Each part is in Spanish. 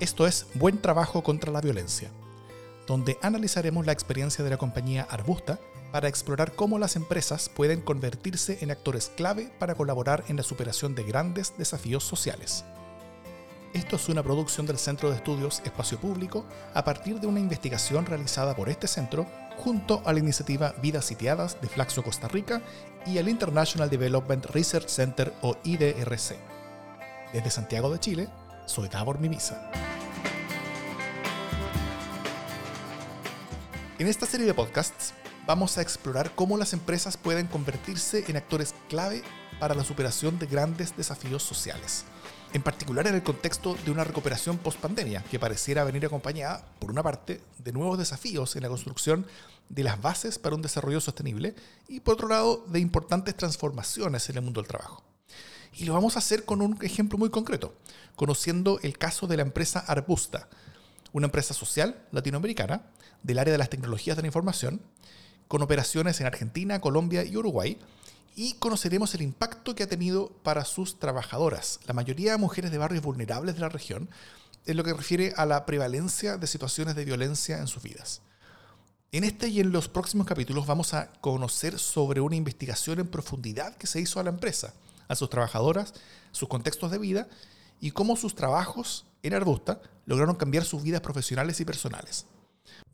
Esto es Buen Trabajo contra la Violencia, donde analizaremos la experiencia de la compañía Arbusta para explorar cómo las empresas pueden convertirse en actores clave para colaborar en la superación de grandes desafíos sociales. Esto es una producción del Centro de Estudios Espacio Público a partir de una investigación realizada por este centro junto a la iniciativa Vidas Sitiadas de Flaxo Costa Rica y el International Development Research Center o IDRC. Desde Santiago de Chile, soy Davor Mimisa. En esta serie de podcasts vamos a explorar cómo las empresas pueden convertirse en actores clave para la superación de grandes desafíos sociales. En particular en el contexto de una recuperación post-pandemia que pareciera venir acompañada, por una parte, de nuevos desafíos en la construcción de las bases para un desarrollo sostenible y, por otro lado, de importantes transformaciones en el mundo del trabajo. Y lo vamos a hacer con un ejemplo muy concreto, conociendo el caso de la empresa Arbusta, una empresa social latinoamericana del área de las tecnologías de la información, con operaciones en Argentina, Colombia y Uruguay, y conoceremos el impacto que ha tenido para sus trabajadoras, la mayoría mujeres de barrios vulnerables de la región, en lo que refiere a la prevalencia de situaciones de violencia en sus vidas. En este y en los próximos capítulos vamos a conocer sobre una investigación en profundidad que se hizo a la empresa, a sus trabajadoras, sus contextos de vida y cómo sus trabajos en Arbusta lograron cambiar sus vidas profesionales y personales.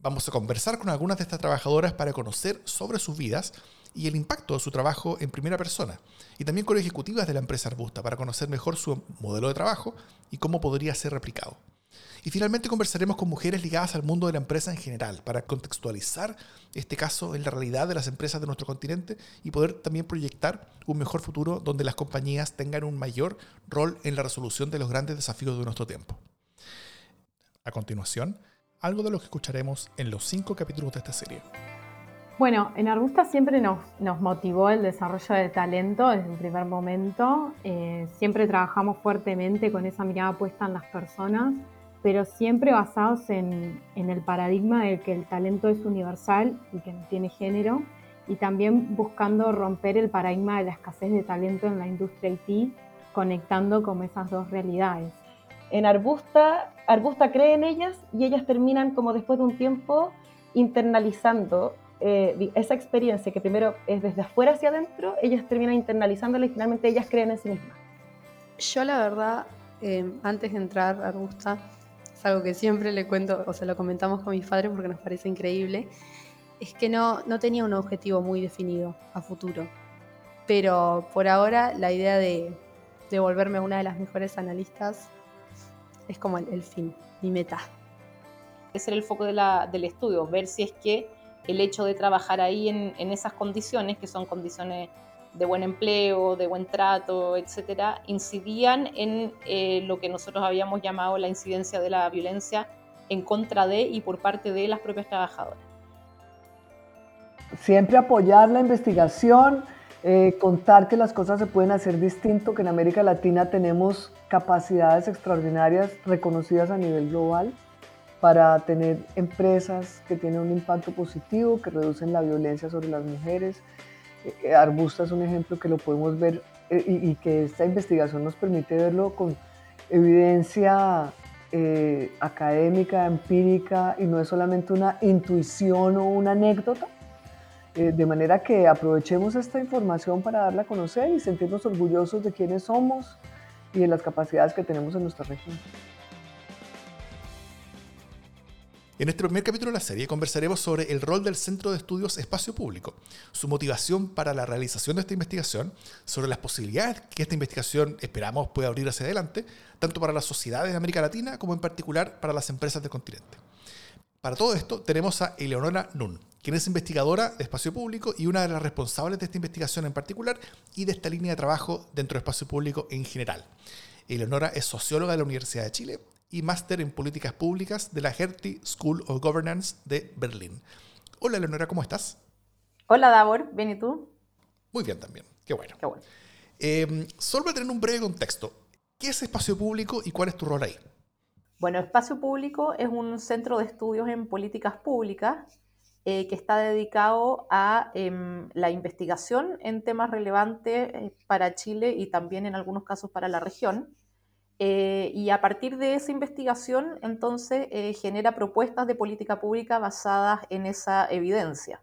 Vamos a conversar con algunas de estas trabajadoras para conocer sobre sus vidas y el impacto de su trabajo en primera persona, y también con ejecutivas de la empresa Arbusta para conocer mejor su modelo de trabajo y cómo podría ser replicado. Y finalmente conversaremos con mujeres ligadas al mundo de la empresa en general para contextualizar este caso en la realidad de las empresas de nuestro continente y poder también proyectar un mejor futuro donde las compañías tengan un mayor rol en la resolución de los grandes desafíos de nuestro tiempo. A continuación, algo de lo que escucharemos en los cinco capítulos de esta serie. Bueno, en Arbusta siempre nos, motivó el desarrollo del talento desde el primer momento. Eh, siempre trabajamos fuertemente con esa mirada puesta en las personas, pero siempre basados en, en, el paradigma de que el talento es universal y que no tiene género, y también buscando romper el paradigma de la escasez de talento en la industria IT, conectando con esas dos realidades. En Arbusta, Arbusta cree en ellas y ellas terminan como después de un tiempo internalizando eh, esa experiencia que primero es desde afuera hacia adentro, ellas terminan internalizándola y finalmente ellas creen en sí mismas. Yo la verdad, eh, antes de entrar a Arbusta, es algo que siempre le cuento, o sea, lo comentamos con mis padres porque nos parece increíble, es que no, no tenía un objetivo muy definido a futuro. Pero por ahora la idea de, de volverme una de las mejores analistas es como el, fin, mi meta. Ese era el foco del estudio, ver si es que el hecho de trabajar ahí en, esas condiciones, que son condiciones de buen empleo, de buen trato, etcétera, incidían en eh, lo que nosotros habíamos llamado la incidencia de la violencia en contra de y por parte de las propias trabajadoras. Siempre apoyar la investigación, eh, contar que las cosas se pueden hacer distinto, que en América Latina tenemos capacidades extraordinarias reconocidas a nivel global para tener empresas que tienen un impacto positivo, que reducen la violencia sobre las mujeres. Eh, eh, Arbusta es un ejemplo que lo podemos ver y, que esta investigación nos permite verlo con evidencia académica, empírica, y no es solamente una intuición o una anécdota, eh, de manera que aprovechemos esta información para darla a conocer y sentirnos orgullosos de quiénes somos y de las capacidades que tenemos en nuestra región. En este primer capítulo de la serie conversaremos sobre el rol del Centro de Estudios Espacio Público, su motivación para la realización de esta investigación, sobre las posibilidades que esta investigación esperamos pueda abrir hacia adelante, tanto para las sociedades de América Latina como en particular para las empresas del continente. Para todo esto tenemos a Eleonora Nun, quien es investigadora de espacio público y una de las responsables de esta investigación en particular y de esta línea de trabajo dentro de espacio público en general. Eleonora es socióloga de la Universidad de Chile y máster en políticas públicas de la Hertie School of Governance de Berlín. Hola Eleonora, ¿cómo estás? Hola Davor, ¿bien y tú? Muy bien también, qué bueno. Qué bueno. Eh, solo para tener un breve contexto, ¿qué es espacio público y cuál es tu rol ahí? Bueno, Espacio Público es un centro de estudios en políticas públicas eh, que está dedicado a em, la investigación en temas relevantes eh, para Chile y también en algunos casos para la región. Eh, y a partir de esa investigación, entonces, eh, genera propuestas de política pública basadas en esa evidencia.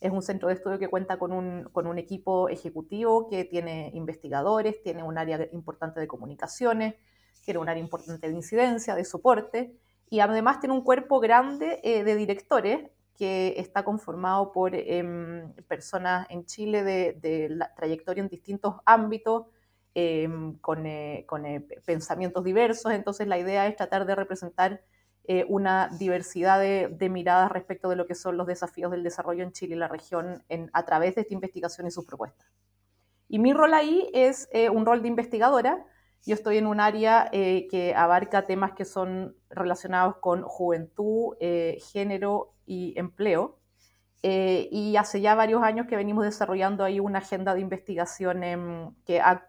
Es un centro de estudio que cuenta con un, con un equipo ejecutivo que tiene investigadores, tiene un área importante de comunicaciones, tiene un área importante de incidencia, de soporte, y además tiene un cuerpo grande eh, de directores que está conformado por em, personas en Chile de, de la trayectoria en distintos ámbitos, Em, con, eh, eh, pensamientos diversos. Entonces la idea es tratar de representar eh, una diversidad de, miradas respecto de lo que son los desafíos del desarrollo en Chile y la región a través de esta investigación y sus propuestas. Y mi rol ahí es un rol de investigadora. Yo estoy en un área que abarca temas que son relacionados con juventud, género y empleo. y hace ya varios años que venimos desarrollando ahí una agenda de investigación em, que ha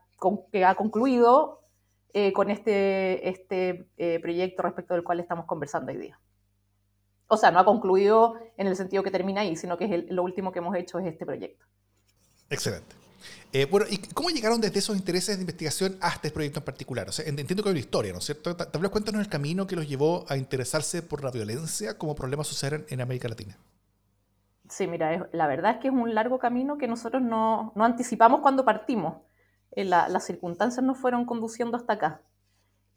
que ha concluido eh, con este, este eh, proyecto respecto del cual estamos conversando hoy día. O sea, no ha concluido en el sentido que termina ahí, sino que es lo último que hemos hecho es este proyecto. Excelente. Eh, bueno, ¿y cómo llegaron desde esos intereses de investigación hasta este proyecto en particular? O sea, entiendo que hay una historia, ¿no es cierto? Tal vez cuéntanos el camino que los llevó a interesarse por la violencia como problema social en América Latina. Sí, mira, la verdad es que es un largo camino que nosotros no, no anticipamos cuando partimos. Eh, las circunstancias nos fueron conduciendo hasta acá.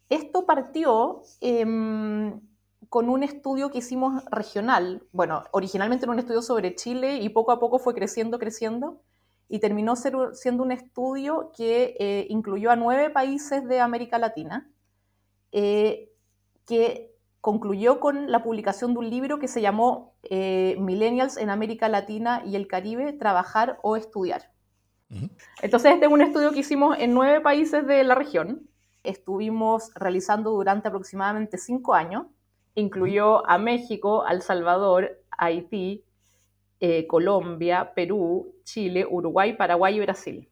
Esto partió em, con un estudio que hicimos regional, bueno, originalmente era un estudio sobre Chile y poco a poco fue creciendo, creciendo, y terminó siendo un estudio que eh, incluyó a nueve países de América Latina, eh, que concluyó con la publicación de un libro que se llamó Millennials en América Latina y el Caribe, Trabajar o Estudiar. Entonces, este es un estudio que hicimos en nueve países de la región. Estuvimos realizando durante aproximadamente cinco años. Incluyó a México, El Salvador, Haití, eh, Colombia, Perú, Chile, Uruguay, Paraguay y Brasil.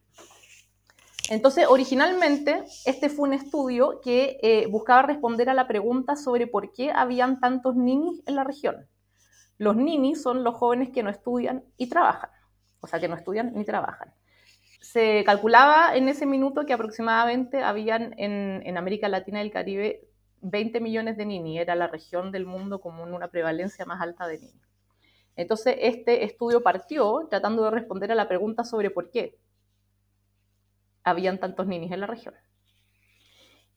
Entonces, originalmente, este fue un estudio que eh, buscaba responder a la pregunta sobre por qué habían tantos ninis en la región. Los ninis son los jóvenes que no estudian y trabajan, o sea, que no estudian ni trabajan se calculaba en ese minuto que aproximadamente habían en, América Latina y el Caribe 20 millones de niños, era la región del mundo con una prevalencia más alta de niños. Entonces, este estudio partió tratando de responder a la pregunta sobre por qué habían tantos niños en la región.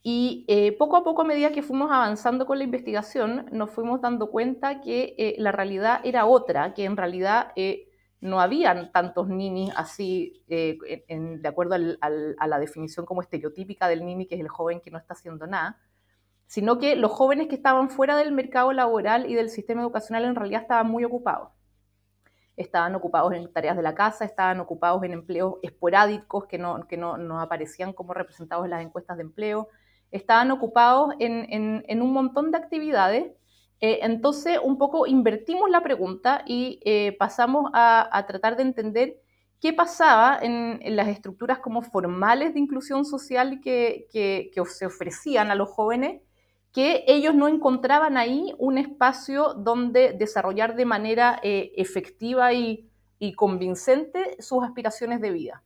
Y eh, poco a poco, a medida que fuimos avanzando con la investigación, nos fuimos dando cuenta que eh, la realidad era otra, que en realidad eh, no habían tantos ninis así, eh, de acuerdo a la definición como estereotípica del nini, que es el joven que no está haciendo nada, sino que los jóvenes que estaban fuera del mercado laboral y del sistema educacional en realidad estaban muy ocupados. Estaban ocupados en tareas de la casa, estaban ocupados en empleos esporádicos que no, que no, aparecían como representados en las encuestas de empleo, estaban ocupados en un montón de actividades eh, entonces, un poco invertimos la pregunta y eh, pasamos a, tratar de entender qué pasaba en, las estructuras como formales de inclusión social que, se ofrecían a los jóvenes, que ellos no encontraban ahí un espacio donde desarrollar de manera eh, efectiva y convincente sus aspiraciones de vida.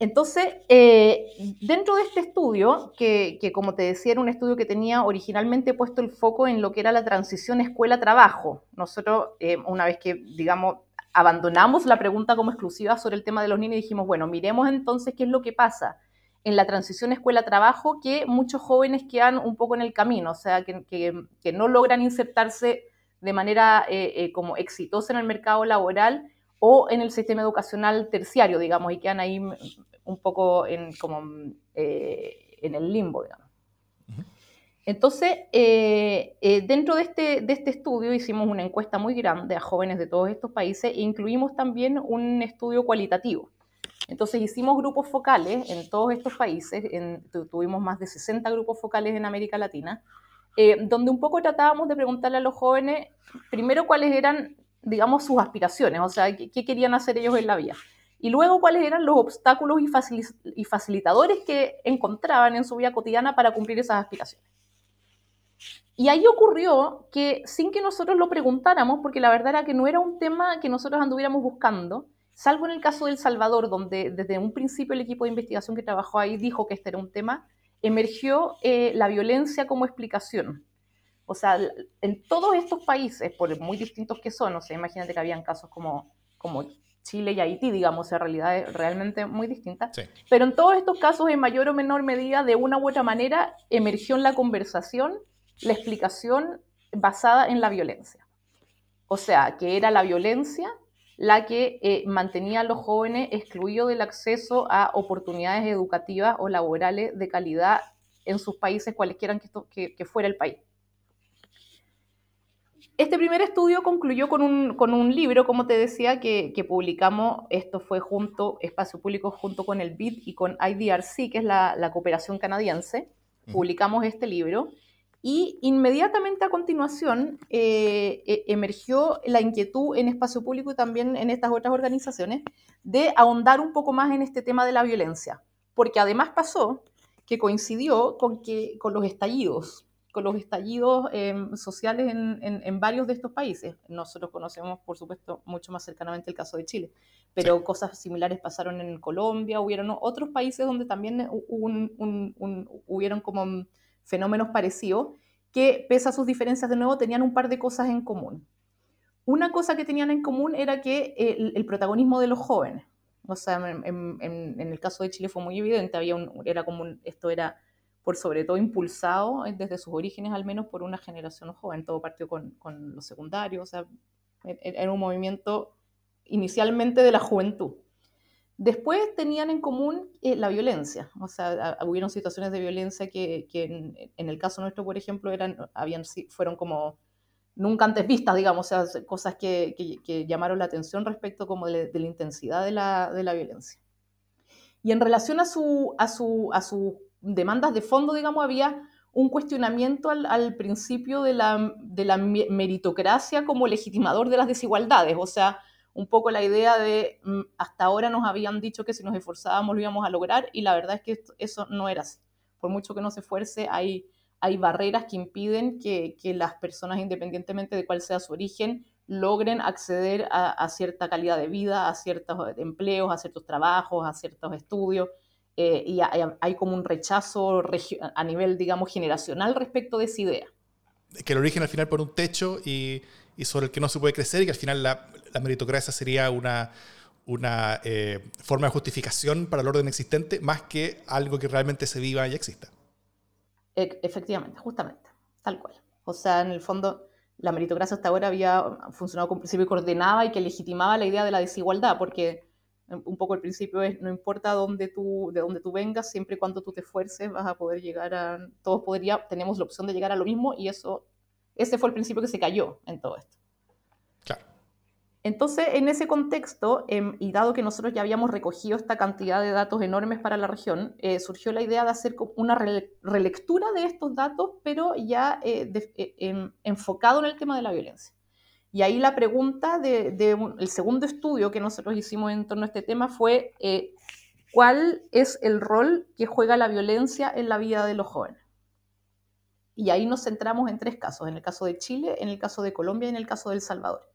Entonces, eh, dentro de este estudio, que, como te decía era un estudio que tenía originalmente puesto el foco en lo que era la transición escuela-trabajo, nosotros eh, una vez que, digamos, abandonamos la pregunta como exclusiva sobre el tema de los niños dijimos, bueno, miremos entonces qué es lo que pasa en la transición escuela-trabajo, que muchos jóvenes quedan un poco en el camino, o sea, que, no logran insertarse de manera eh, como exitosa en el mercado laboral o en el sistema educacional terciario, digamos, y quedan ahí un poco en, como, eh, en el limbo, digamos. Entonces, eh, eh, dentro de este, de este estudio hicimos una encuesta muy grande a jóvenes de todos estos países e incluimos también un estudio cualitativo. Entonces hicimos grupos focales en todos estos países, tuvimos más de 60 grupos focales en América Latina, donde un poco tratábamos de preguntarle a los jóvenes, primero, cuáles eran, digamos, sus aspiraciones, o sea, qué, querían hacer ellos en la vida y luego cuáles eran los obstáculos y, facilitadores que encontraban en su vida cotidiana para cumplir esas aspiraciones. Y ahí ocurrió que sin que nosotros lo preguntáramos, porque la verdad era que no era un tema que nosotros anduviéramos buscando, salvo en el caso de El Salvador, donde desde un principio el equipo de investigación que trabajó ahí dijo que este era un tema, emergió eh, la violencia como explicación. O sea, en todos estos países, por muy distintos que son, o sea, imagínate que habían casos como, como Chile y Haití, digamos, en realidad realmente muy distintas. Pero en todos estos casos, en mayor o menor medida, de una u otra manera, emergió en la conversación la explicación basada en la violencia. O sea, que era la violencia la que eh, mantenía a los jóvenes excluidos del acceso a oportunidades educativas o laborales de calidad en sus países, cualesquiera que, que, fuera el país. Este primer estudio concluyó con un, libro, como te decía, que, publicamos, esto fue junto, Espacio Público junto con el BID y con IDRC, que es la, la cooperación canadiense, publicamos este libro, y inmediatamente a continuación eh, e, emergió la inquietud en espacio público y también en estas otras organizaciones de ahondar un poco más en este tema de la violencia, porque además pasó que coincidió con, que, con los estallidos, con los estallidos em, sociales en, varios de estos países. Nosotros conocemos, por supuesto, mucho más cercanamente el caso de Chile, pero cosas similares pasaron en Colombia, hubieron otros países donde también hubieron como fenómenos parecidos, que pese a sus diferencias de nuevo tenían un par de cosas en común. Una cosa que tenían en común era que el, protagonismo de los jóvenes, o sea, en, el caso de Chile fue muy evidente, había un, era como esto era por sobre todo impulsado eh, desde sus orígenes al menos por una generación joven, todo partió con, con los secundarios, o sea, e, e, era un movimiento inicialmente de la juventud. Después tenían en común eh, la violencia, o sea, hubieron situaciones de violencia que, en, el caso nuestro, por ejemplo, eran, habían, fueron como nunca antes vistas, digamos, o sea, cosas que, llamaron la atención respecto como de, la intensidad de la, violencia. Y en relación a, su, a, su, a sus demandas de fondo, digamos, había un cuestionamiento al, principio de la, de la meritocracia como legitimador de las desigualdades, o sea, un poco la idea de mm, hasta ahora nos habían dicho que si nos esforzábamos lo íbamos a lograr y la verdad es que eso no era así. Por mucho que no se esfuerce, hay, hay barreras que impiden que, las personas, independientemente de cuál sea su origen, logren acceder a, cierta calidad de vida, a ciertos empleos, a ciertos trabajos, a ciertos estudios. Eh, y hay, hay, como un rechazo a nivel, digamos, generacional respecto de esa idea. Que el origen al final por un techo y, y sobre el que no se puede crecer y que al final la, la meritocracia sería una, una eh, forma de justificación para el orden existente más que algo que realmente se viva y exista. Efectivamente, justamente, tal cual. O sea, en el fondo, la meritocracia hasta ahora había funcionado como principio que ordenaba y que legitimaba la idea de la desigualdad, porque un poco el principio es, no importa dónde tú, de dónde tú vengas, siempre y cuando tú te esfuerces vas a poder llegar a, todos podría, tenemos la opción de llegar a lo mismo y eso ese fue el principio que se cayó en todo esto. Claro. Entonces, en ese contexto, em, y dado que nosotros ya habíamos recogido esta cantidad de datos enormes para la región, eh, surgió la idea de hacer una relectura de estos datos, pero ya eh, eh, em, enfocado en el tema de la violencia. Y ahí la pregunta del de, segundo estudio que nosotros hicimos en torno a este tema fue, ¿cuál es el rol que juega la violencia en la vida de los jóvenes? Y ahí nos centramos en tres casos, en el caso de Chile, en el caso de Colombia y en el caso de El Salvador.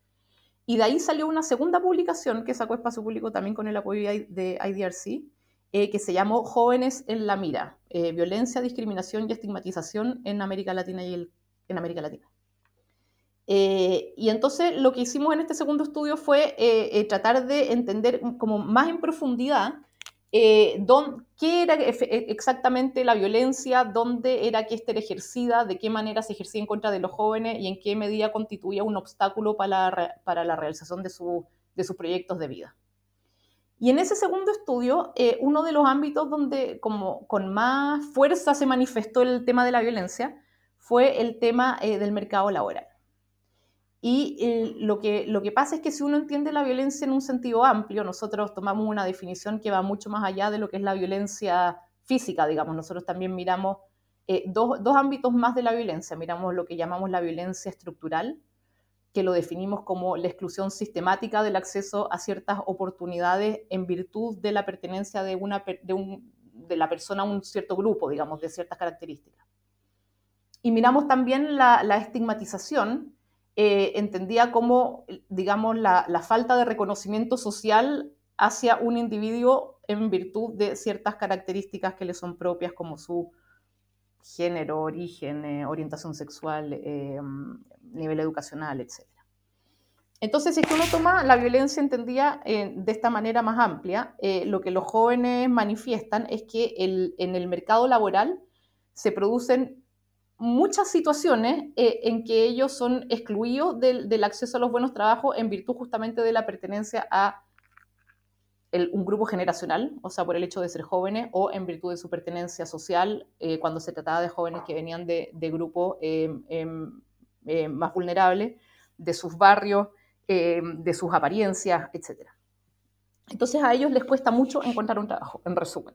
Y de ahí salió una segunda publicación que sacó Espacio Público también con el apoyo de IDRC, eh, que se llamó Jóvenes en la Mira, eh, Violencia, Discriminación y Estigmatización en América Latina y en América Latina. Eh, y entonces lo que hicimos en este segundo estudio fue tratar de entender como más en profundidad eh, ¿Qué era e, exactamente la violencia? ¿Dónde era que ésta era ejercida? ¿De qué manera se ejercía en contra de los jóvenes? ¿Y en qué medida constituía un obstáculo para la, realización de, de, sus proyectos de vida? Y en ese segundo estudio, eh, uno de los ámbitos donde como con más fuerza se manifestó el tema de la violencia fue el tema eh, del mercado laboral. Y eh, lo, que, lo que pasa es que si uno entiende la violencia en un sentido amplio, nosotros tomamos una definición que va mucho más allá de lo que es la violencia física, digamos. Nosotros también miramos eh, dos, dos, ámbitos más de la violencia. Miramos lo que llamamos la violencia estructural, que lo definimos como la exclusión sistemática del acceso a ciertas oportunidades en virtud de la pertenencia de, una, de, un, de la persona a un cierto grupo, digamos, de ciertas características. Y miramos también la, la estigmatización, eh, entendía como, digamos, la, falta de reconocimiento social hacia un individuo en virtud de ciertas características que le son propias, como su, género, origen, eh, orientación sexual, nivel educacional, etc. Entonces, si es uno toma la violencia entendida de esta manera más amplia, lo que los jóvenes manifiestan es que en el mercado laboral se producen muchas situaciones en que ellos son excluidos del, del, acceso a los buenos trabajos en virtud justamente de la pertenencia a un grupo generacional, o sea, por el hecho de ser jóvenes, o en virtud de su pertenencia social, eh, cuando se trataba de jóvenes que venían de, grupos eh, em, eh, más vulnerables, de sus barrios, de sus apariencias, etc. Entonces a ellos les cuesta mucho encontrar un trabajo, en resumen.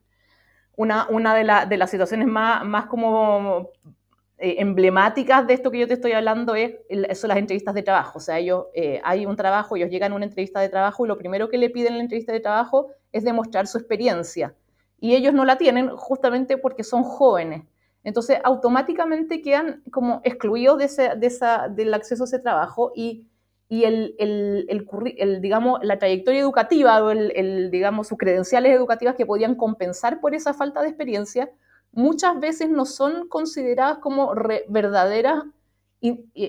Una, una de, de las situaciones más, más como eh, emblemáticas de esto que yo te estoy hablando es, son las entrevistas de trabajo. O sea, ellos, eh, hay un trabajo, ellos llegan a una entrevista de trabajo y lo primero que le piden en la entrevista de trabajo es demostrar su experiencia. Y ellos no la tienen justamente porque son jóvenes. Entonces, automáticamente quedan como excluidos de ese, de esa, del acceso a ese trabajo y, y el, el, el, digamos, la trayectoria educativa o el, digamos, sus credenciales educativas que podían compensar por esa falta de experiencia muchas veces no son consideradas como verdaderas,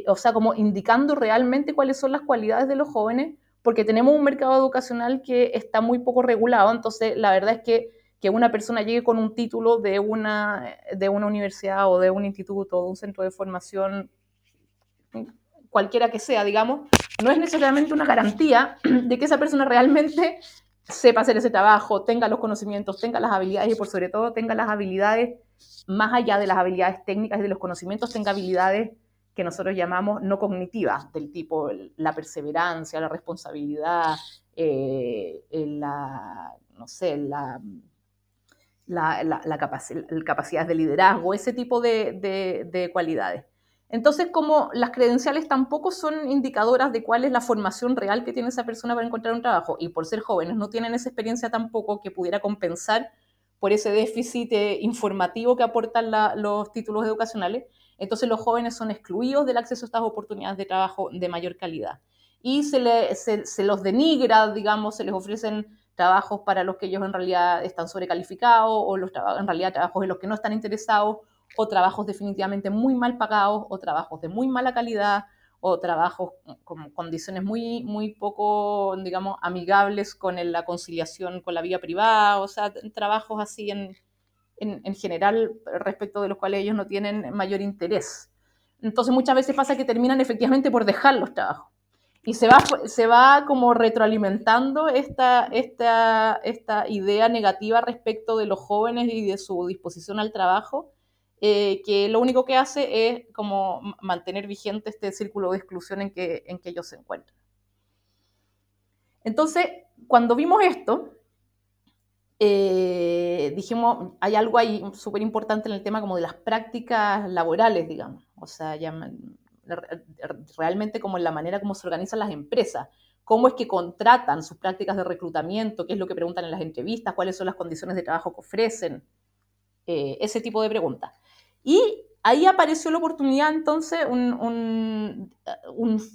o sea, como indicando realmente cuáles son las cualidades de los jóvenes, porque tenemos un mercado educacional que está muy poco regulado, entonces la verdad es que que una persona llegue con un título de una, de una universidad o de un instituto o de un centro de formación, cualquiera que sea, digamos, no es necesariamente una garantía de que esa persona realmente sepa hacer ese trabajo, tenga los conocimientos, tenga las habilidades y por sobre todo tenga las habilidades, más allá de las habilidades técnicas y de los conocimientos, tenga habilidades que nosotros llamamos no cognitivas, del tipo la perseverancia, la responsabilidad, eh, la, no sé, la, la, la, capacidad de liderazgo, ese tipo de cualidades. Entonces, como las credenciales tampoco son indicadoras de cuál es la formación real que tiene esa persona para encontrar un trabajo, y por ser jóvenes no tienen esa experiencia tampoco que pudiera compensar por ese déficit eh, informativo que aportan los títulos educacionales, entonces los jóvenes son excluidos del acceso a estas oportunidades de trabajo de mayor calidad. Y se, se los denigra, digamos, se les ofrecen trabajos para los que ellos en realidad están sobrecalificados o los en realidad trabajos en los que no están interesados o trabajos definitivamente muy mal pagados, o trabajos de muy mala calidad, o trabajos con condiciones muy, muy poco, digamos, amigables con la conciliación con la vida privada, o sea, trabajos así en, en, general respecto de los cuales ellos no tienen mayor interés. Entonces muchas veces pasa que terminan efectivamente por dejar los trabajos. Y se va, se va como retroalimentando esta, esta, esta idea negativa respecto de los jóvenes y de su disposición al trabajo, eh, que lo único que hace es como mantener vigente este círculo de exclusión en que, en que ellos se encuentran. Entonces, cuando vimos esto, eh, dijimos, hay algo ahí súper importante en el tema como de las prácticas laborales, digamos, o sea, realmente como en la manera como se organizan las empresas, cómo es que contratan sus prácticas de reclutamiento, qué es lo que preguntan en las entrevistas, cuáles son las condiciones de trabajo que ofrecen, eh, ese tipo de preguntas. Y ahí apareció la oportunidad entonces un, un,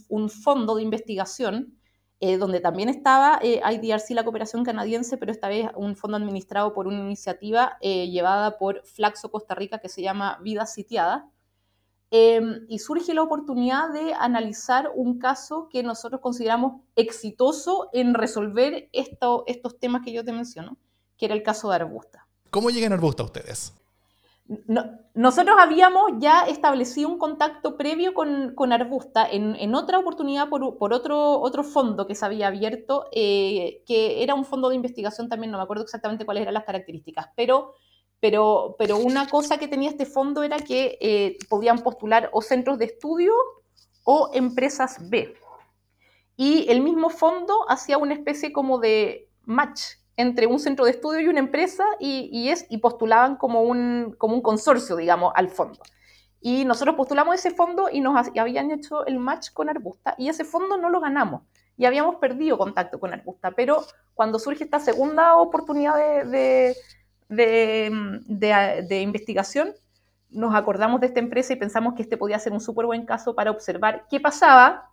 un, fondo de investigación eh, donde también estaba eh, IDRC, la cooperación canadiense, pero esta vez un fondo administrado por una iniciativa eh, llevada por Flaxo Costa Rica que se llama Vida Sitiada. Em, y surge la oportunidad de analizar un caso que nosotros consideramos exitoso en resolver esto, estos temas que yo te menciono, que era el caso de Arbusta. ¿Cómo llegan Arbusta ustedes? nosotros habíamos ya establecido un contacto previo con, Arbusta en, otra oportunidad por, otro, otro fondo que se había abierto, eh, que era un fondo de investigación también, no me acuerdo exactamente cuáles eran las características, pero, pero, pero una cosa que tenía este fondo era que eh, podían postular o centros de estudio o empresas B. Y el mismo fondo hacía una especie como de match entre un centro de estudio y una empresa y, es, y postulaban como un, como un consorcio, digamos, al fondo. Y nosotros postulamos ese fondo y nos habían hecho el match con Arbusta y ese fondo no lo ganamos y habíamos perdido contacto con Arbusta. Pero cuando surge esta segunda oportunidad de, de, investigación, nos acordamos de esta empresa y pensamos que este podía ser un súper buen caso para observar qué pasaba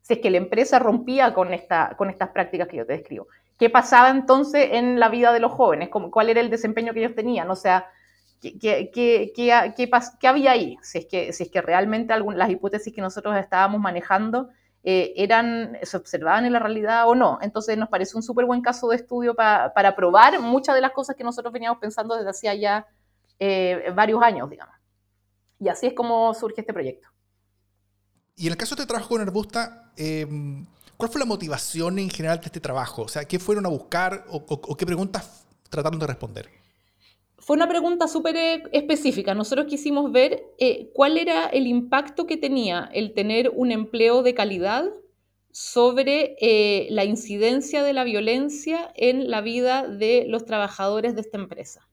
si es que la empresa rompía con, esta, con estas prácticas que yo te describo. ¿Qué pasaba entonces en la vida de los jóvenes? ¿Cuál era el desempeño que ellos tenían? O sea, qué, qué, qué, había ahí, si es que, si es que realmente algunas, las hipótesis que nosotros estábamos manejando eh, eran, se observaban en la realidad o no. Entonces nos parece un súper buen caso de estudio para probar muchas de las cosas que nosotros veníamos pensando desde hacía ya eh, varios años, digamos. Y así es como surge este proyecto. Y en el caso de este trabajo con Arbusta, eh, ¿cuál fue la motivación en general de este trabajo? O sea, ¿qué fueron a buscar o qué preguntas trataron de responder? fue una pregunta súper eh, específica. Nosotros quisimos ver eh, cuál era el impacto que tenía el tener un empleo de calidad sobre eh, la incidencia de la violencia en la vida de los trabajadores de esta empresa.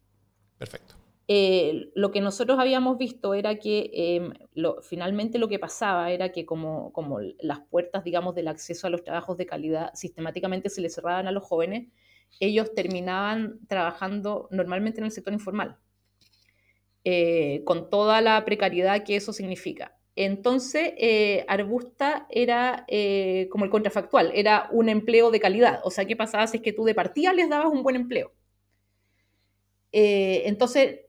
Perfecto. Lo que nosotros habíamos visto era que em, finalmente lo que pasaba era que como, como las puertas, digamos, del acceso a los trabajos de calidad sistemáticamente se le cerraban a los jóvenes, ellos terminaban trabajando normalmente en el sector informal, eh, con toda la precariedad que eso significa. Entonces, eh, Arbusta era eh, como el contrafactual, era un empleo de calidad. O sea, ¿qué pasaba si es que tú de partida les dabas un buen empleo? entonces,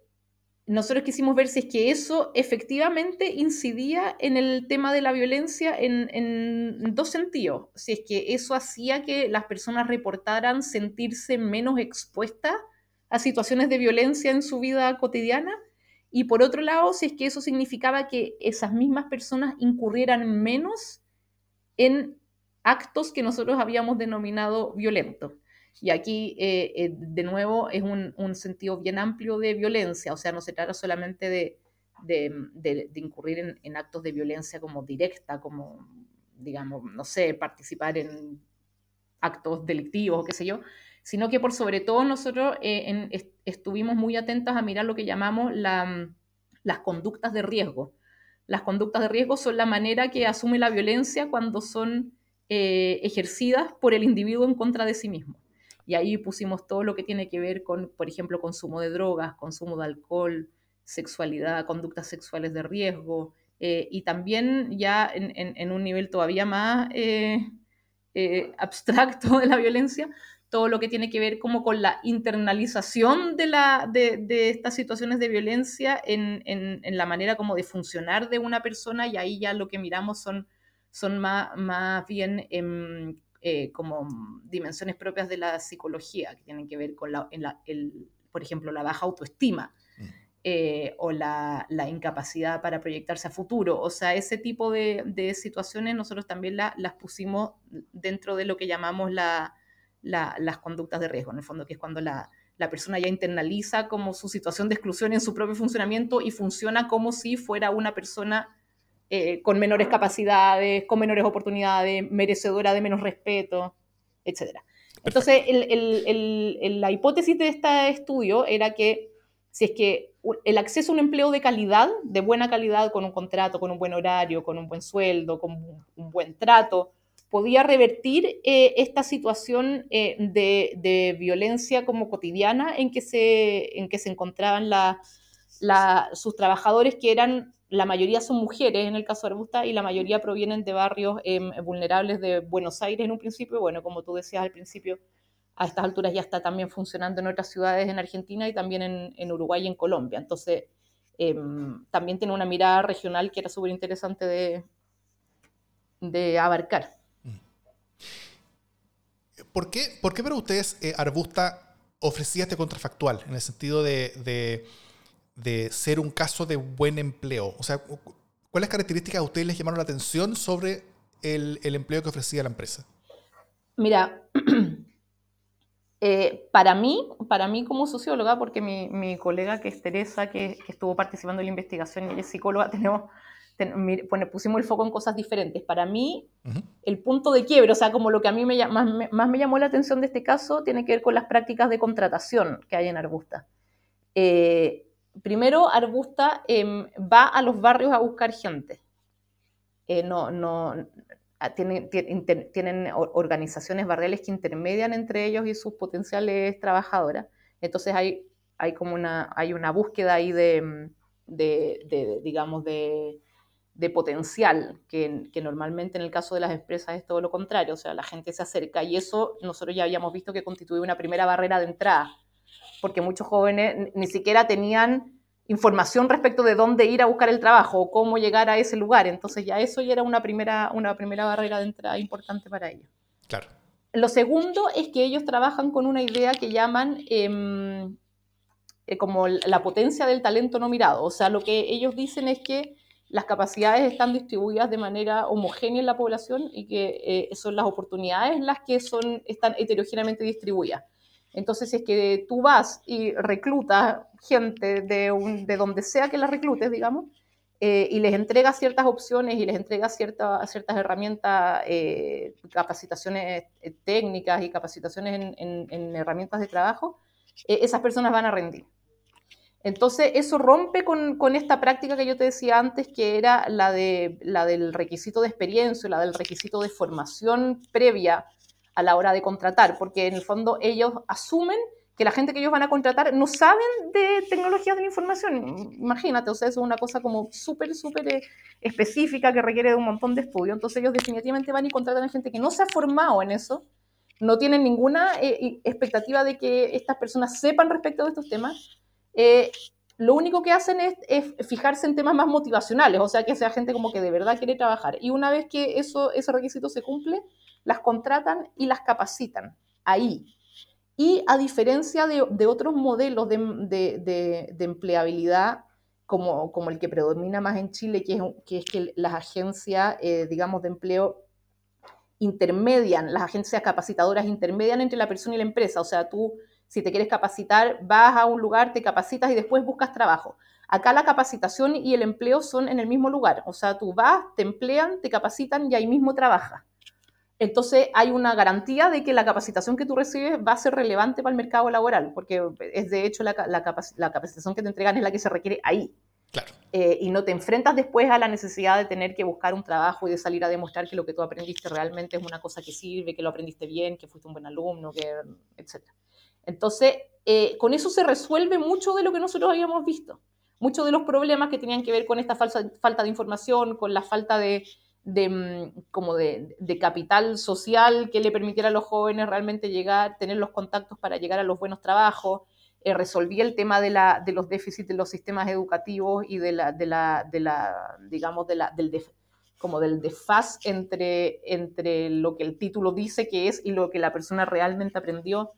nosotros quisimos ver si es que eso efectivamente incidía en el tema de la violencia en, dos sentidos. Si es que eso hacía que las personas reportaran sentirse menos expuestas a situaciones de violencia en su vida cotidiana. Y por otro lado, si es que eso significaba que esas mismas personas incurrieran menos en actos que nosotros habíamos denominado violentos. Y aquí, eh, eh, de nuevo, es un, sentido bien amplio de violencia, o sea, no se trata solamente de, de, incurrir en, actos de violencia como directa, como, digamos, no sé, participar en actos delictivos o qué sé yo, sino que por sobre todo nosotros eh, estuvimos muy atentos a mirar lo que llamamos las conductas de riesgo. Las conductas de riesgo son la manera que asume la violencia cuando son ejercidas por el individuo en contra de sí mismo. Y ahí pusimos todo lo que tiene que ver con, por ejemplo, consumo de drogas, consumo de alcohol, sexualidad, conductas sexuales de riesgo, eh, y también ya en, un nivel todavía más eh, eh, abstracto de la violencia, todo lo que tiene que ver como con la internalización de, la, de, estas situaciones de violencia en, en, la manera como de funcionar de una persona, y ahí ya lo que miramos son, son más, más bien em, eh, como dimensiones propias de la psicología, que tienen que ver con, la, el, por ejemplo, la baja autoestima mm. eh, o la, la, incapacidad para proyectarse a futuro. O sea, ese tipo de, de situaciones nosotros también las pusimos dentro de lo que llamamos la, las conductas de riesgo, en el fondo, que es cuando la, la persona ya internaliza como su situación de exclusión en su propio funcionamiento y funciona como si fuera una persona eh, con menores capacidades, con menores oportunidades, merecedora de menos respeto, etc. Entonces, la hipótesis de este estudio era que si es que el acceso a un empleo de calidad, de buena calidad, con un contrato, con un buen horario, con un buen sueldo, con un buen trato, podía revertir eh, esta situación eh, de, violencia como cotidiana en que se, en que se encontraban sus trabajadores que eran la mayoría son mujeres en el caso de Arbusta y la mayoría provienen de barrios em, vulnerables de Buenos Aires en un principio. Bueno, como tú decías al principio, a estas alturas ya está también funcionando en otras ciudades en Argentina y también en, Uruguay y en Colombia. Entonces, em, también tiene una mirada regional que era súper interesante de, de abarcar. ¿Por qué, ¿Por qué para ustedes eh, Arbusta ofrecía este contrafactual en el sentido de de ser un caso de buen empleo? O sea, ¿cuáles características a ustedes les llamaron la atención sobre el, empleo que ofrecía la empresa? Mira, eh, para mí, para mí como socióloga, porque mi, colega que es Teresa, que, estuvo participando en la investigación y es psicóloga, tenemos, pusimos el foco en cosas diferentes. Para mí, el punto de quiebre, o sea, como lo que a mí me, más, más, me llamó la atención de este caso, tiene que ver con las prácticas de contratación que hay en Arbusta. Eh, primero Arbusta em, va a los barrios a buscar gente. Eh, no, no, ah, tienen, organizaciones barriales que intermedian entre ellos y sus potenciales trabajadoras. Entonces hay, hay como una, hay una búsqueda ahí de, de, digamos, de, de potencial, que, que, normalmente en el caso de las empresas es todo lo contrario, o sea, la gente se acerca y eso nosotros ya habíamos visto que constituye una primera barrera de entrada porque muchos jóvenes ni siquiera tenían información respecto de dónde ir a buscar el trabajo o cómo llegar a ese lugar. Entonces ya eso ya era una primera, una primera barrera de entrada importante para ellos. Claro. Lo segundo es que ellos trabajan con una idea que llaman em, eh, como la potencia del talento no mirado. O sea, lo que ellos dicen es que las capacidades están distribuidas de manera homogénea en la población y que eh, son las oportunidades las que son, están heterogéneamente distribuidas. Entonces, si es que tú vas y reclutas gente de, de donde sea que la reclutes, digamos, eh, y les entregas ciertas opciones y les entregas ciertas herramientas, eh, capacitaciones eh, técnicas y capacitaciones en, herramientas de trabajo, esas personas van a rendir. Entonces, eso rompe con, con, esta práctica que yo te decía antes, que era la, de, la del requisito de experiencia, la del requisito de formación previa a la hora de contratar, porque en el fondo ellos asumen que la gente que ellos van a contratar no saben de tecnologías de la información. Imagínate, o sea, eso es una cosa como súper, súper eh, específica que requiere de un montón de estudio. Entonces ellos definitivamente van y contratan a gente que no se ha formado en eso, no tienen ninguna eh, expectativa de que estas personas sepan respecto de estos temas. Eh, lo único que hacen es, es, fijarse en temas más motivacionales, o sea, que sea gente como que de verdad quiere trabajar. Y una vez que eso, ese requisito se cumple, las contratan y las capacitan ahí, y a diferencia de, otros modelos de, empleabilidad, como, el que predomina más en Chile, que es que, es que las agencias, eh, digamos, de empleo intermedian, las agencias capacitadoras intermedian entre la persona y la empresa. O sea, tú, si te quieres capacitar, vas a un lugar, te capacitas y después buscas trabajo. Acá la capacitación y el empleo son en el mismo lugar. O sea, tú vas, te emplean, te capacitan y ahí mismo trabajas entonces hay una garantía de que la capacitación que tú recibes va a ser relevante para el mercado laboral, porque es de hecho la, capacitación que te entregan es la que se requiere ahí. Claro. Eh, y no te enfrentas después a la necesidad de tener que buscar un trabajo y de salir a demostrar que lo que tú aprendiste realmente es una cosa que sirve, que lo aprendiste bien, que fuiste un buen alumno, que, etc. Entonces, eh, con eso se resuelve mucho de lo que nosotros habíamos visto. Muchos de los problemas que tenían que ver con esta falta de información, con la falta de, de, mm, como de, capital social que le permitiera a los jóvenes realmente llegar, tener los contactos para llegar a los buenos trabajos. Eh, resolvía el tema de, la, de los déficits de los sistemas educativos y de la, de la, de la digamos, de la, del, como del desfaz entre, entre lo que el título dice que es y lo que la persona realmente aprendió.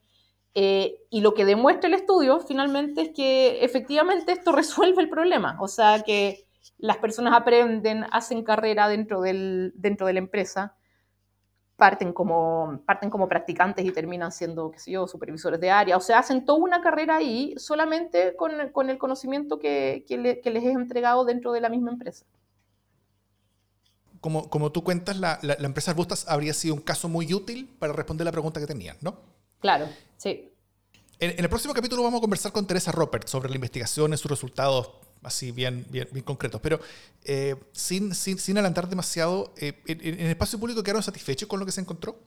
Eh, y lo que demuestra el estudio finalmente es que efectivamente esto resuelve el problema. O sea que las personas aprenden, hacen carrera dentro, del, dentro de la empresa, parten como, parten como practicantes y terminan siendo, qué sé yo, supervisores de área. O sea, hacen toda una carrera ahí solamente con, con el conocimiento que, que, les es entregado dentro de la misma empresa. Como, como tú cuentas, la, la, empresa Arbustas habría sido un caso muy útil para responder la pregunta que tenían, ¿no? Claro, sí. En, en, el próximo capítulo vamos a conversar con Teresa Robert sobre la investigación y sus resultados así bien, bien, bien concretos. Pero eh, sin, sin, sin, adelantar demasiado, eh, en, el espacio público quedaron satisfechos con lo que se encontró?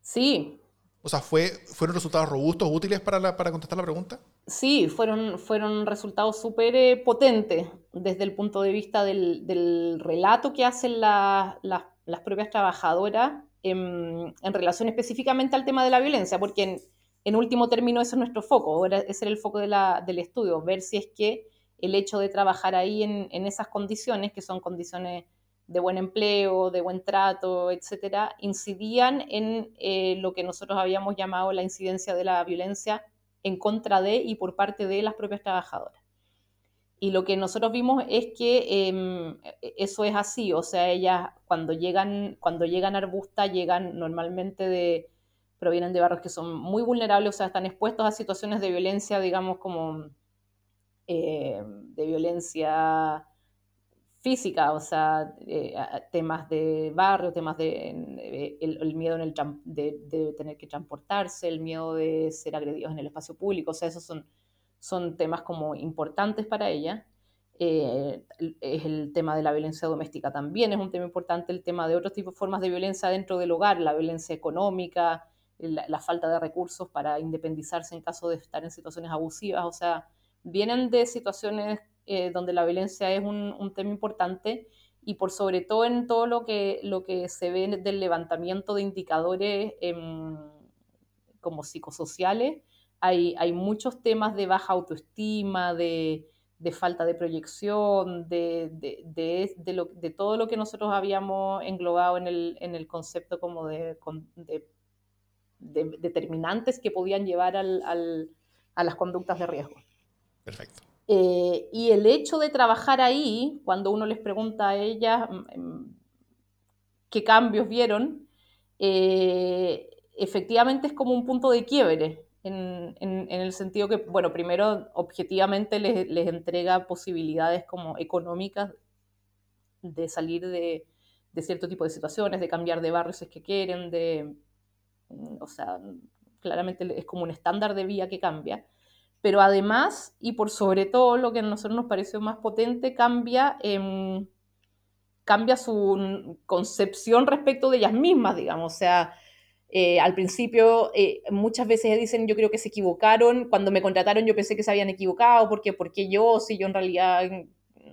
Sí. O sea, ¿fue, ¿fueron resultados robustos, útiles para, para contestar la pregunta? Sí, fueron, fueron resultados súper eh, potentes desde el punto de vista del, del relato que hacen las propias trabajadoras en, en, relación específicamente al tema de la violencia, porque en, en último término ese es nuestro foco, ese era el foco de la, del estudio, ver si es que el hecho de trabajar ahí en, esas condiciones, que son condiciones de buen empleo, de buen trato, etcétera, incidían en eh, lo que nosotros habíamos llamado la incidencia de la violencia en contra de y por parte de las propias trabajadoras. Y lo que nosotros vimos es que em, eso es así, o sea, ellas cuando llegan, cuando llegan a Arbusta llegan normalmente de, provienen de barrios que son muy vulnerables, o sea, están expuestos a situaciones de violencia, digamos, como eh, de violencia física, o sea, eh, temas de barrio, temas de eh, el, miedo en el, de, tener que transportarse, el miedo de ser agredidos en el espacio público, o sea, esos son, son temas como importantes para ella. es el tema de la violencia doméstica también, es un tema importante el tema de otros tipos de formas de violencia dentro del hogar, la violencia económica, la, la falta de recursos para independizarse en caso de estar en situaciones abusivas, o sea, vienen de situaciones eh, donde la violencia es un, tema importante y por sobre todo en todo lo que, lo que se ve del levantamiento de indicadores em, como psicosociales, hay, hay, muchos temas de baja autoestima, de, de falta de proyección, de, de, lo, de todo lo que nosotros habíamos englobado en el, en el concepto como de, determinantes que podían llevar al, al, a las conductas de riesgo. Perfecto. Eh, y el hecho de trabajar ahí, cuando uno les pregunta a ellas mm, mm, qué cambios vieron, eh, efectivamente es como un punto de quiebre en, el sentido que, bueno, primero objetivamente les, entrega posibilidades como económicas de salir de, cierto tipo de situaciones, de cambiar de barrio si es que quieren, de, mm, o sea, claramente es como un estándar de vía que cambia, pero además, y por sobre todo lo que a nosotros nos pareció más potente, cambia, cambia su concepción respecto de ellas mismas, digamos, o sea, eh, al principio eh, muchas veces dicen yo creo que se equivocaron, cuando me contrataron yo pensé que se habían equivocado, porque ¿por qué yo? Si yo en realidad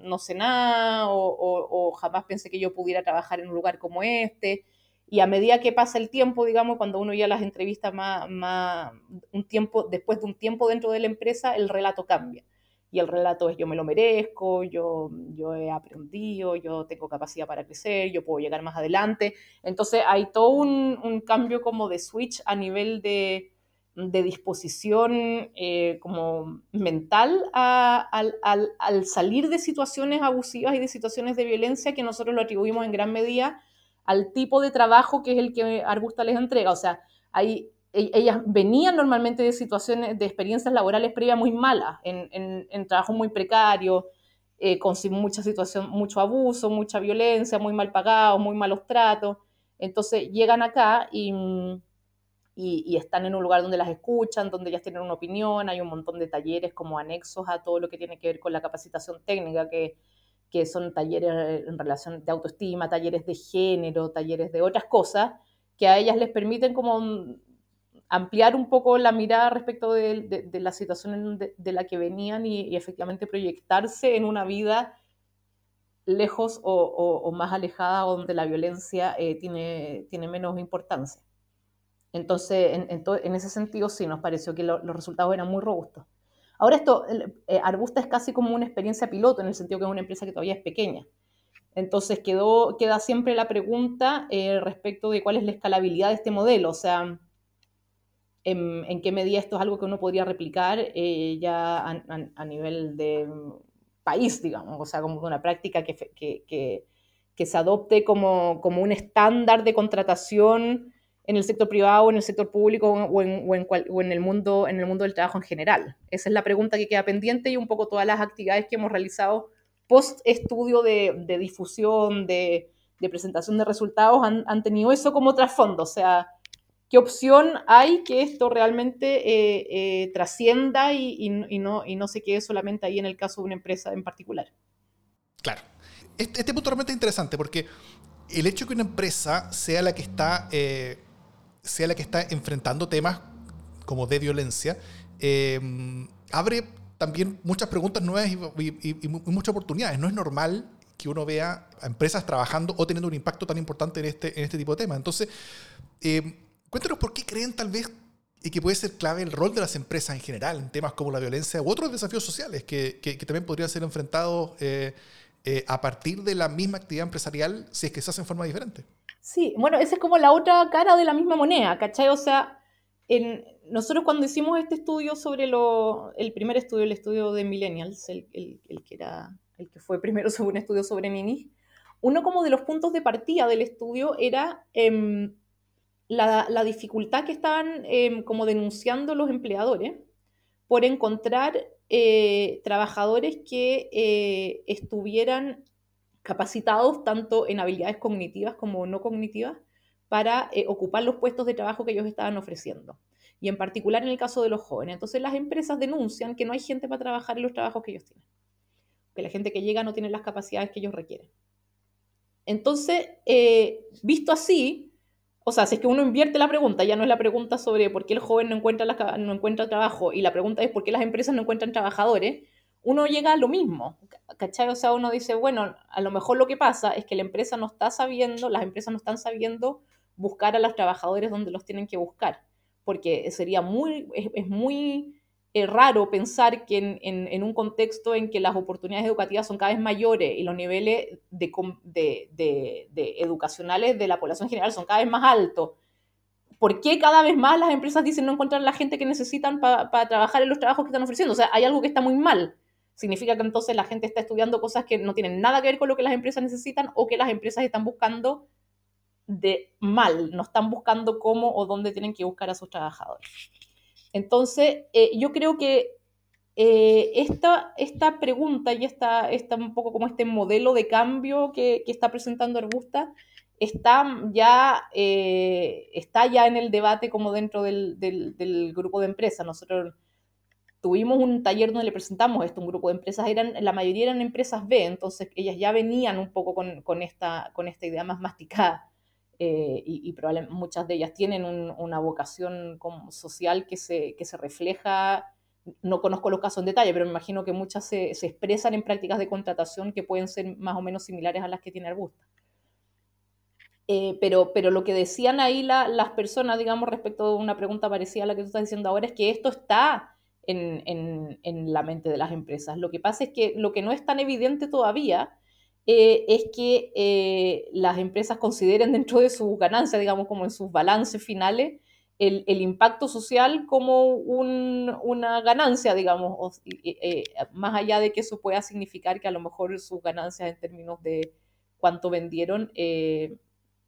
no sé nada o, jamás pensé que yo pudiera trabajar en un lugar como este. Y a medida que pasa el tiempo, digamos, cuando uno ya las entrevistas más, más, un tiempo, después de un tiempo dentro de la empresa, el relato cambia y el relato es yo me lo merezco, yo, yo he aprendido, yo tengo capacidad para crecer, yo puedo llegar más adelante. Entonces hay todo un, un cambio como de switch a nivel de, de disposición eh, como mental al, al, al, salir de situaciones abusivas y de situaciones de violencia que nosotros lo atribuimos en gran medida al tipo de trabajo que es el que Arbusta les entrega. O sea, hay e-, ellas venían normalmente de situaciones, de experiencias laborales previas muy malas, en, en, trabajo muy precario, eh, con mucha situación, mucho abuso, mucha violencia, muy mal pagados, muy malos tratos. Entonces llegan acá y, y, están en un lugar donde las escuchan, donde ellas tienen una opinión, hay un montón de talleres como anexos a todo lo que tiene que ver con la capacitación técnica, que, que son talleres en relación de autoestima, talleres de género, talleres de otras cosas, que a ellas les permiten como ampliar un poco la mirada respecto de, la situación de, la que venían y, efectivamente proyectarse en una vida lejos o, más alejada donde la violencia eh, tiene, tiene menos importancia. Entonces, en, ese sentido, sí, nos pareció que los resultados eran muy robustos. Ahora esto, eh, Arbusta es casi como una experiencia piloto, en el sentido que es una empresa que todavía es pequeña. Entonces quedó, queda siempre la pregunta eh, respecto de cuál es la escalabilidad de este modelo. O sea, en, qué medida esto es algo que uno podría replicar eh, ya a, nivel de país, digamos, o sea, como una práctica que, que, que, se adopte como, como, un estándar de contratación en el sector privado, en el sector público o en, o en, o en, el mundo, en el mundo del trabajo en general. Esa es la pregunta que queda pendiente y un poco todas las actividades que hemos realizado post estudio de, de difusión, de, de, presentación de resultados han, han tenido eso como trasfondo, o sea, qué opción hay que esto realmente eh, eh, trascienda y, no, y no se quede solamente ahí en el caso de una empresa en particular. Claro. Este, este punto realmente es interesante porque el hecho de que una empresa sea la que está, eh, sea la que está enfrentando temas como de violencia, abre también muchas preguntas nuevas y, muchas oportunidades. No es normal que uno vea a empresas trabajando o teniendo un impacto tan importante en este, en este tipo de temas. Entonces, Cuéntanos por qué creen tal vez y que puede ser clave el rol de las empresas en general en temas como la violencia u otros desafíos sociales que, también podrían ser enfrentados eh, eh, a partir de la misma actividad empresarial si es que se hace en forma diferente. Sí, bueno, esa es como la otra cara de la misma moneda, ¿cachai? O sea, nosotros cuando hicimos este estudio sobre lo, el primer estudio, el estudio de millennials, el, que era, el que fue primero sobre un estudio sobre ninis, uno como de los puntos de partida del estudio era em, la, dificultad que estaban em, como denunciando los empleadores por encontrar eh, trabajadores que eh, estuvieran capacitados tanto en habilidades cognitivas como no cognitivas para eh, ocupar los puestos de trabajo que ellos estaban ofreciendo. Y en particular en el caso de los jóvenes. Entonces las empresas denuncian que no hay gente para trabajar en los trabajos que ellos tienen. Que la gente que llega no tiene las capacidades que ellos requieren. Entonces, visto así, o sea, si es que uno invierte la pregunta, ya no es la pregunta sobre por qué el joven no encuentra, no encuentra trabajo y la pregunta es por qué las empresas no encuentran trabajadores, uno llega a lo mismo, ¿cachai? O sea, uno dice, bueno, a lo mejor lo que pasa es que la empresa no está sabiendo, las empresas no están sabiendo buscar a los trabajadores donde los tienen que buscar, porque sería muy, es, muy es raro pensar que en, un contexto en que las oportunidades educativas son cada vez mayores y los niveles de, educacionales de la población general son cada vez más altos, ¿por qué cada vez más las empresas dicen no encontrar la gente que necesitan para trabajar en los trabajos que están ofreciendo? O sea, hay algo que está muy mal. Significa que entonces la gente está estudiando cosas que no tienen nada que ver con lo que las empresas necesitan o que las empresas están buscando de mal, no están buscando cómo o dónde tienen que buscar a sus trabajadores. Entonces, eh, yo creo que eh, esta, esta, pregunta y esta, esta, un poco como este modelo de cambio que, que está presentando Arbusta está ya, eh, está ya en el debate como dentro del, del, del, grupo de empresas. Nosotros tuvimos un taller donde le presentamos esto, un grupo de empresas, eran, la mayoría eran empresas B, entonces ellas ya venían un poco con, con esta, con esta idea más masticada. Eh, y, probablemente muchas de ellas tienen una vocación social que se, que se refleja, no conozco los casos en detalle, pero me imagino que muchas se, se, expresan en prácticas de contratación que pueden ser más o menos similares a las que tiene Arbusta. Eh, pero, pero lo que decían ahí las personas, digamos, respecto a una pregunta parecida a la que tú estás diciendo ahora, es que esto está en, en, en la mente de las empresas. Lo que pasa es que lo que no es tan evidente todavía eh, es que eh, las empresas consideren dentro de sus ganancias, digamos, como en sus balances finales, el, el impacto social como un, una ganancia, digamos, eh, más allá de que eso pueda significar que a lo mejor sus ganancias en términos de cuánto vendieron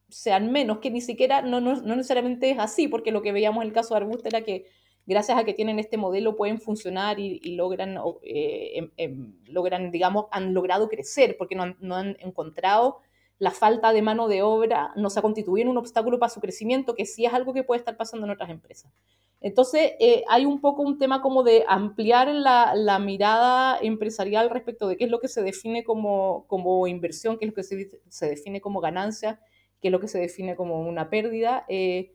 sean menos, que ni siquiera, no, no, no, necesariamente es así, porque lo que veíamos en el caso de Arbusta era que gracias a que tienen este modelo pueden funcionar y, logran, eh, em, em, logran, digamos, han logrado crecer porque no han, encontrado la falta de mano de obra, no se ha constituido en un obstáculo para su crecimiento, que sí es algo que puede estar pasando en otras empresas. Entonces, eh, hay un poco un tema como de ampliar la, la, mirada empresarial respecto de qué es lo que se define como, como inversión, qué es lo que se, se define como ganancia, qué es lo que se define como una pérdida. Eh,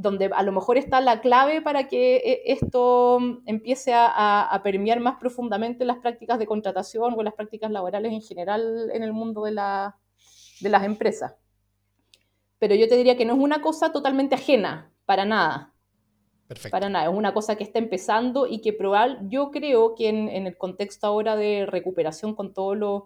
donde a lo mejor está la clave para que eh, esto empiece a, permear más profundamente las prácticas de contratación o las prácticas laborales en general en el mundo de, la, de las empresas. Pero yo te diría que no es una cosa totalmente ajena, para nada. Perfecto. Para nada, es una cosa que está empezando y que probable, yo creo que en, el contexto ahora de recuperación con todos los,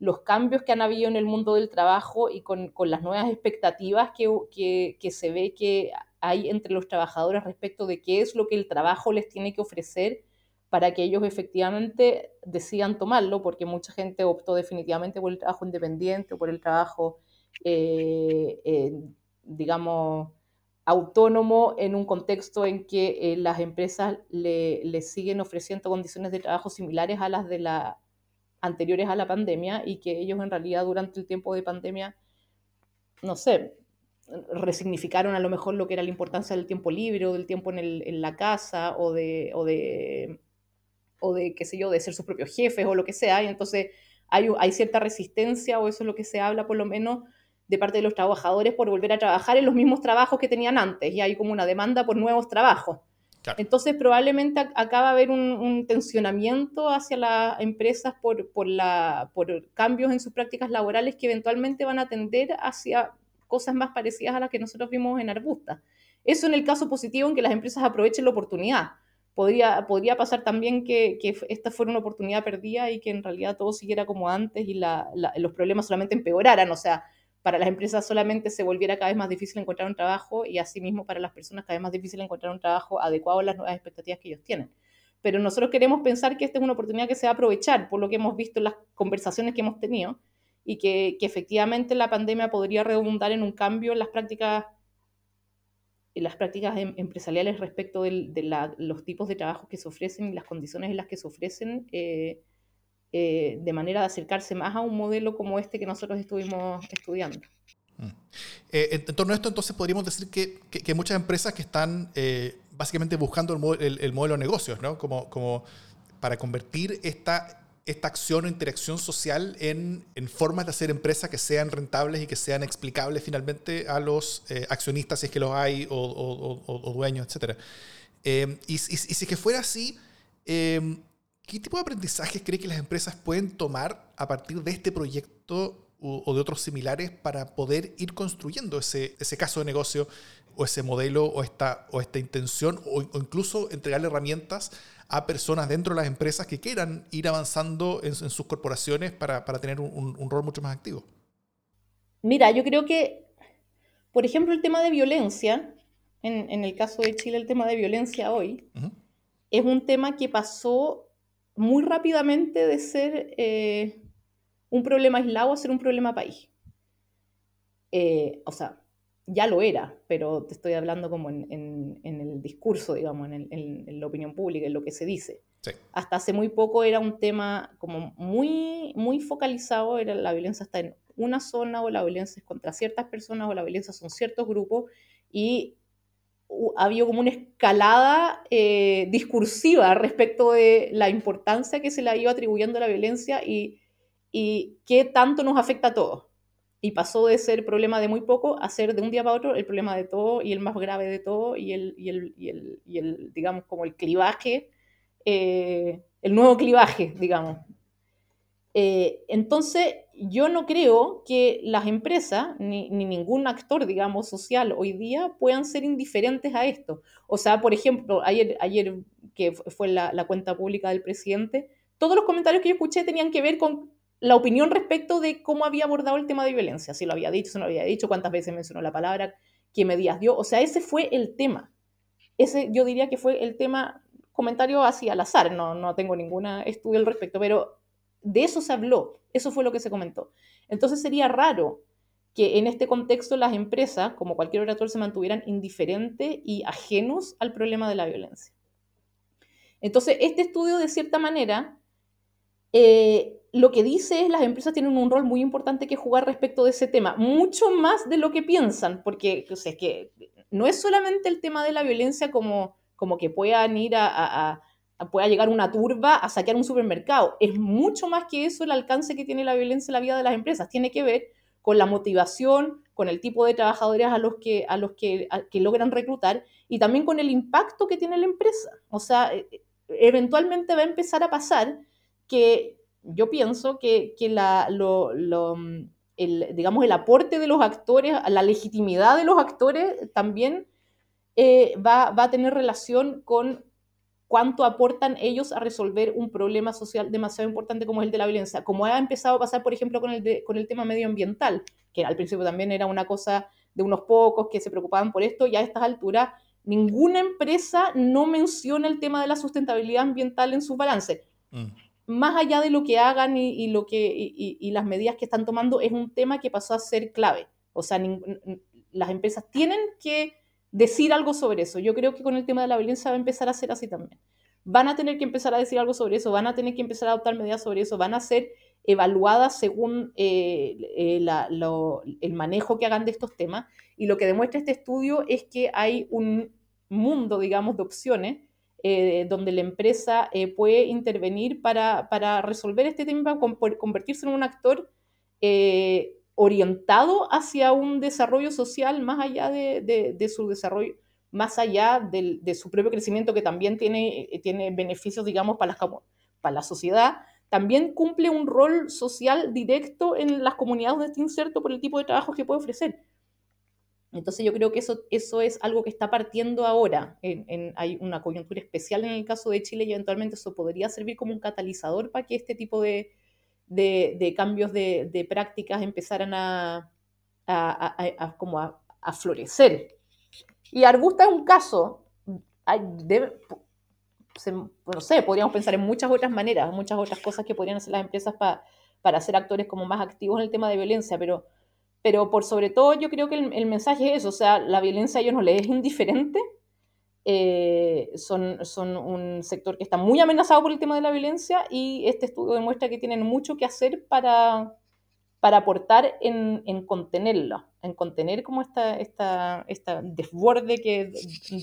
los, cambios que han habido en el mundo del trabajo y con, con las nuevas expectativas que, que, que se ve que hay entre los trabajadores respecto de qué es lo que el trabajo les tiene que ofrecer para que ellos efectivamente decidan tomarlo, porque mucha gente optó definitivamente por el trabajo independiente o por el trabajo, eh, eh, digamos, autónomo en un contexto en que eh, las empresas le, siguen ofreciendo condiciones de trabajo similares a las de la anteriores a la pandemia y que ellos en realidad durante el tiempo de pandemia, no sé, resignificaron a lo mejor lo que era la importancia del tiempo libre o del tiempo en, el, en la casa o de, o de, o de, qué sé yo, de ser sus propios jefes o lo que sea. Y entonces hay, hay cierta resistencia, o eso es lo que se habla por lo menos, de parte de los trabajadores por volver a trabajar en los mismos trabajos que tenían antes. Y hay como una demanda por nuevos trabajos. Entonces probablemente acaba haber un, un, tensionamiento hacia las empresas por, por, la, por cambios en sus prácticas laborales que eventualmente van a tender hacia cosas más parecidas a las que nosotros vimos en Arbusta. Eso en el caso positivo en que las empresas aprovechen la oportunidad. Podría, podría pasar también que, que esta fuera una oportunidad perdida y que en realidad todo siguiera como antes y la, los problemas solamente empeoraran. O sea, para las empresas solamente se volviera cada vez más difícil encontrar un trabajo y asimismo para las personas cada vez más difícil encontrar un trabajo adecuado a las nuevas expectativas que ellos tienen. Pero nosotros queremos pensar que esta es una oportunidad que se va a aprovechar por lo que hemos visto en las conversaciones que hemos tenido y que, que, efectivamente la pandemia podría redundar en un cambio en las prácticas, en las prácticas em, empresariales respecto de la, los tipos de trabajos que se ofrecen y las condiciones en las que se ofrecen, eh, eh, de manera de acercarse más a un modelo como este que nosotros estuvimos estudiando. Mm. Eh, en, torno a esto, entonces, podríamos decir que, que, muchas empresas que están básicamente buscando el, el, modelo de negocios, ¿no? Como, como para convertir esta esta acción o interacción social en, en, formas de hacer empresas que sean rentables y que sean explicables finalmente a los eh, accionistas, si es que los hay, o, o, dueños, etc. Eh, y, si que fuera así, eh, ¿qué tipo de aprendizajes cree que las empresas pueden tomar a partir de este proyecto o, de otros similares para poder ir construyendo ese, ese caso de negocio o ese modelo o esta, o esta intención o, incluso entregarle herramientas a personas dentro de las empresas que quieran ir avanzando en, sus corporaciones para, tener un, rol mucho más activo? Mira, yo creo que, por ejemplo, el tema de violencia, en, el caso de Chile, el tema de violencia hoy, es un tema que pasó muy rápidamente de ser eh, un problema aislado a ser un problema país. Eh, o sea, ya lo era, pero te estoy hablando como en, el discurso, digamos, en, la opinión pública, en lo que se dice. Hasta hace muy poco era un tema como muy, muy focalizado, era la violencia está en una zona o la violencia es contra ciertas personas o la violencia son ciertos grupos y había como una escalada eh, discursiva respecto de la importancia que se le iba atribuyendo a la violencia y, y qué tanto nos afecta a todos y pasó de ser problema de muy poco a ser de un día para otro el problema de todo y el más grave de todo y el, y el, y el, y el digamos, como el clivaje, eh, el nuevo clivaje, digamos. Eh, entonces, yo no creo que las empresas, ni, ni, ningún actor, digamos, social hoy día puedan ser indiferentes a esto. O sea, por ejemplo, ayer, ayer que fue la, la cuenta pública del presidente, todos los comentarios que yo escuché tenían que ver con la opinión respecto de cómo había abordado el tema de violencia, si lo había dicho, si no lo había dicho, cuántas veces mencionó la palabra, qué medidas dio. O sea, ese fue el tema. Ese yo diría que fue el tema, comentario así al azar, no, no tengo ningún estudio al respecto, pero de eso se habló, eso fue lo que se comentó. Entonces sería raro que en este contexto las empresas, como cualquier orador, se mantuvieran indiferentes y ajenos al problema de la violencia. Entonces, este estudio, de cierta manera, eh, lo que dice es las empresas tienen un rol muy importante que jugar respecto de ese tema, mucho más de lo que piensan, porque o es que no es solamente el tema de la violencia como, como que puedan ir a, pueda llegar una turba a saquear un supermercado, es mucho más que eso el alcance que tiene la violencia en la vida de las empresas, tiene que ver con la motivación, con el tipo de trabajadores a los que, a los que, que logran reclutar y también con el impacto que tiene la empresa. O sea, e, e, eventualmente va a empezar a pasar que yo pienso que, la, lo, el, digamos, el aporte de los actores, la legitimidad de los actores también eh, va, va, a tener relación con cuánto aportan ellos a resolver un problema social demasiado importante como es el de la violencia, como ha empezado a pasar, por ejemplo, con el, con el tema medioambiental, que al principio también era una cosa de unos pocos que se preocupaban por esto, y a estas alturas ninguna empresa no menciona el tema de la sustentabilidad ambiental en su balance. Mm más allá de lo que hagan y, lo que, y, las medidas que están tomando, es un tema que pasó a ser clave. O sea, las empresas tienen que decir algo sobre eso. Yo creo que con el tema de la violencia va a empezar a ser así también. Van a tener que empezar a decir algo sobre eso, van a tener que empezar a adoptar medidas sobre eso, van a ser evaluadas según eh, eh, el manejo que hagan de estos temas. Y lo que demuestra este estudio es que hay un mundo, digamos, de opciones eh, donde la empresa eh, puede intervenir para, para, resolver este tema, convertirse en un actor eh, orientado hacia un desarrollo social más allá de, de, su desarrollo, más allá de, de, su propio crecimiento, que también tiene, tiene beneficios, digamos, para, las, para la sociedad, también cumple un rol social directo en las comunidades donde está inserto por el tipo de trabajo que puede ofrecer. Entonces yo creo que eso, eso es algo que está partiendo ahora. hay una coyuntura especial en el caso de Chile y eventualmente eso podría servir como un catalizador para que este tipo de, cambios de, prácticas empezaran a, como a, florecer. Y Arbusta es un caso, no sé, podríamos pensar en muchas otras maneras, muchas otras cosas que podrían hacer las empresas para ser actores como más activos en el tema de violencia, pero pero por sobre todo yo creo que el, mensaje es eso, o sea, la violencia a ellos no les es indiferente, eh, son, son un sector que está muy amenazado por el tema de la violencia y este estudio demuestra que tienen mucho que hacer para, para aportar en, en contenerlo, en contener como esta, esta, esta desborde que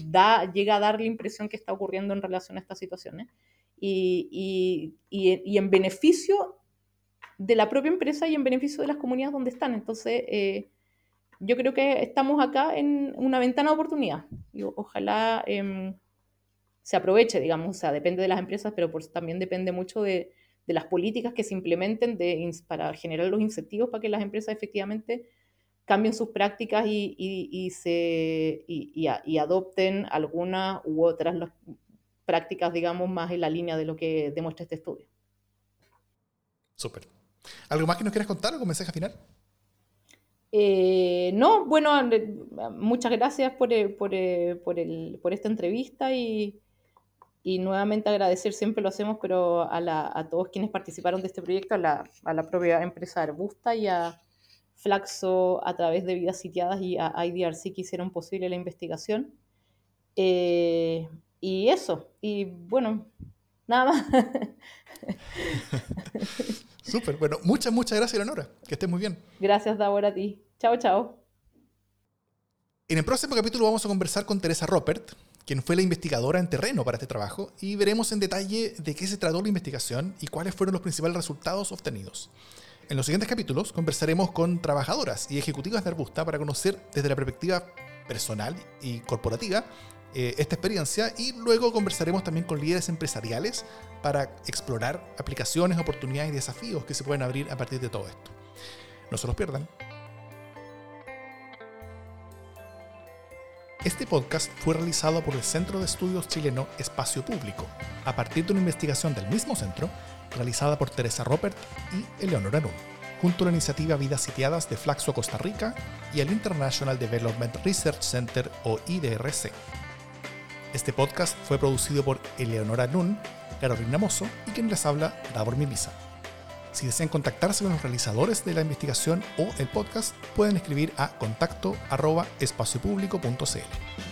da, llega a dar la impresión que está ocurriendo en relación a estas situaciones y, y, y en beneficio de la propia empresa y en beneficio de las comunidades donde están. Entonces, eh, yo creo que estamos acá en una ventana de oportunidad. Y ojalá em, se aproveche, digamos, o sea, depende de las empresas, pero también depende mucho de, las políticas que se implementen de, para generar los incentivos para que las empresas efectivamente cambien sus prácticas y, se, y, adopten algunas u otras prácticas, digamos, más en la línea de lo que demuestra este estudio. Súper. ¿Algo más que nos quieras contar? ¿Algún mensaje final? Eh, no, bueno, muchas gracias por, eh, por, eh, por, el, por esta entrevista y, y, nuevamente agradecer, siempre lo hacemos, pero a, la, a, todos quienes participaron de este proyecto, a la, a la propia empresa Arbusta y a Flaxo a través de Vidas Sitiadas y a IDRC que hicieron posible la investigación. y eso, y bueno, nada más. Súper, bueno, muchas, muchas gracias, Leonora. Que estés muy bien. Gracias, Davor, a ti. Chao, chao. En el próximo capítulo vamos a conversar con Teresa Ropert, quien fue la investigadora en terreno para este trabajo, y veremos en detalle de qué se trató la investigación y cuáles fueron los principales resultados obtenidos. En los siguientes capítulos conversaremos con trabajadoras y ejecutivas de Arbusta para conocer desde la perspectiva personal y corporativa eh, esta experiencia y luego conversaremos también con líderes empresariales para explorar aplicaciones, oportunidades y desafíos que se pueden abrir a partir de todo esto. No se los pierdan. Este podcast fue realizado por el Centro de Estudios Chileno Espacio Público, a partir de una investigación del mismo centro, realizada por Teresa Robert y Eleonora Nun, junto a la iniciativa Vidas Sitiadas de Flaxo Costa Rica y el International Development Research Center o IDRC. Este podcast fue producido por Eleonora Nun, Carolina Mozo y quien les habla, Davor Mimisa. Si desean contactarse con los realizadores de la investigación o el podcast, pueden escribir a contacto espaciopublico.cl.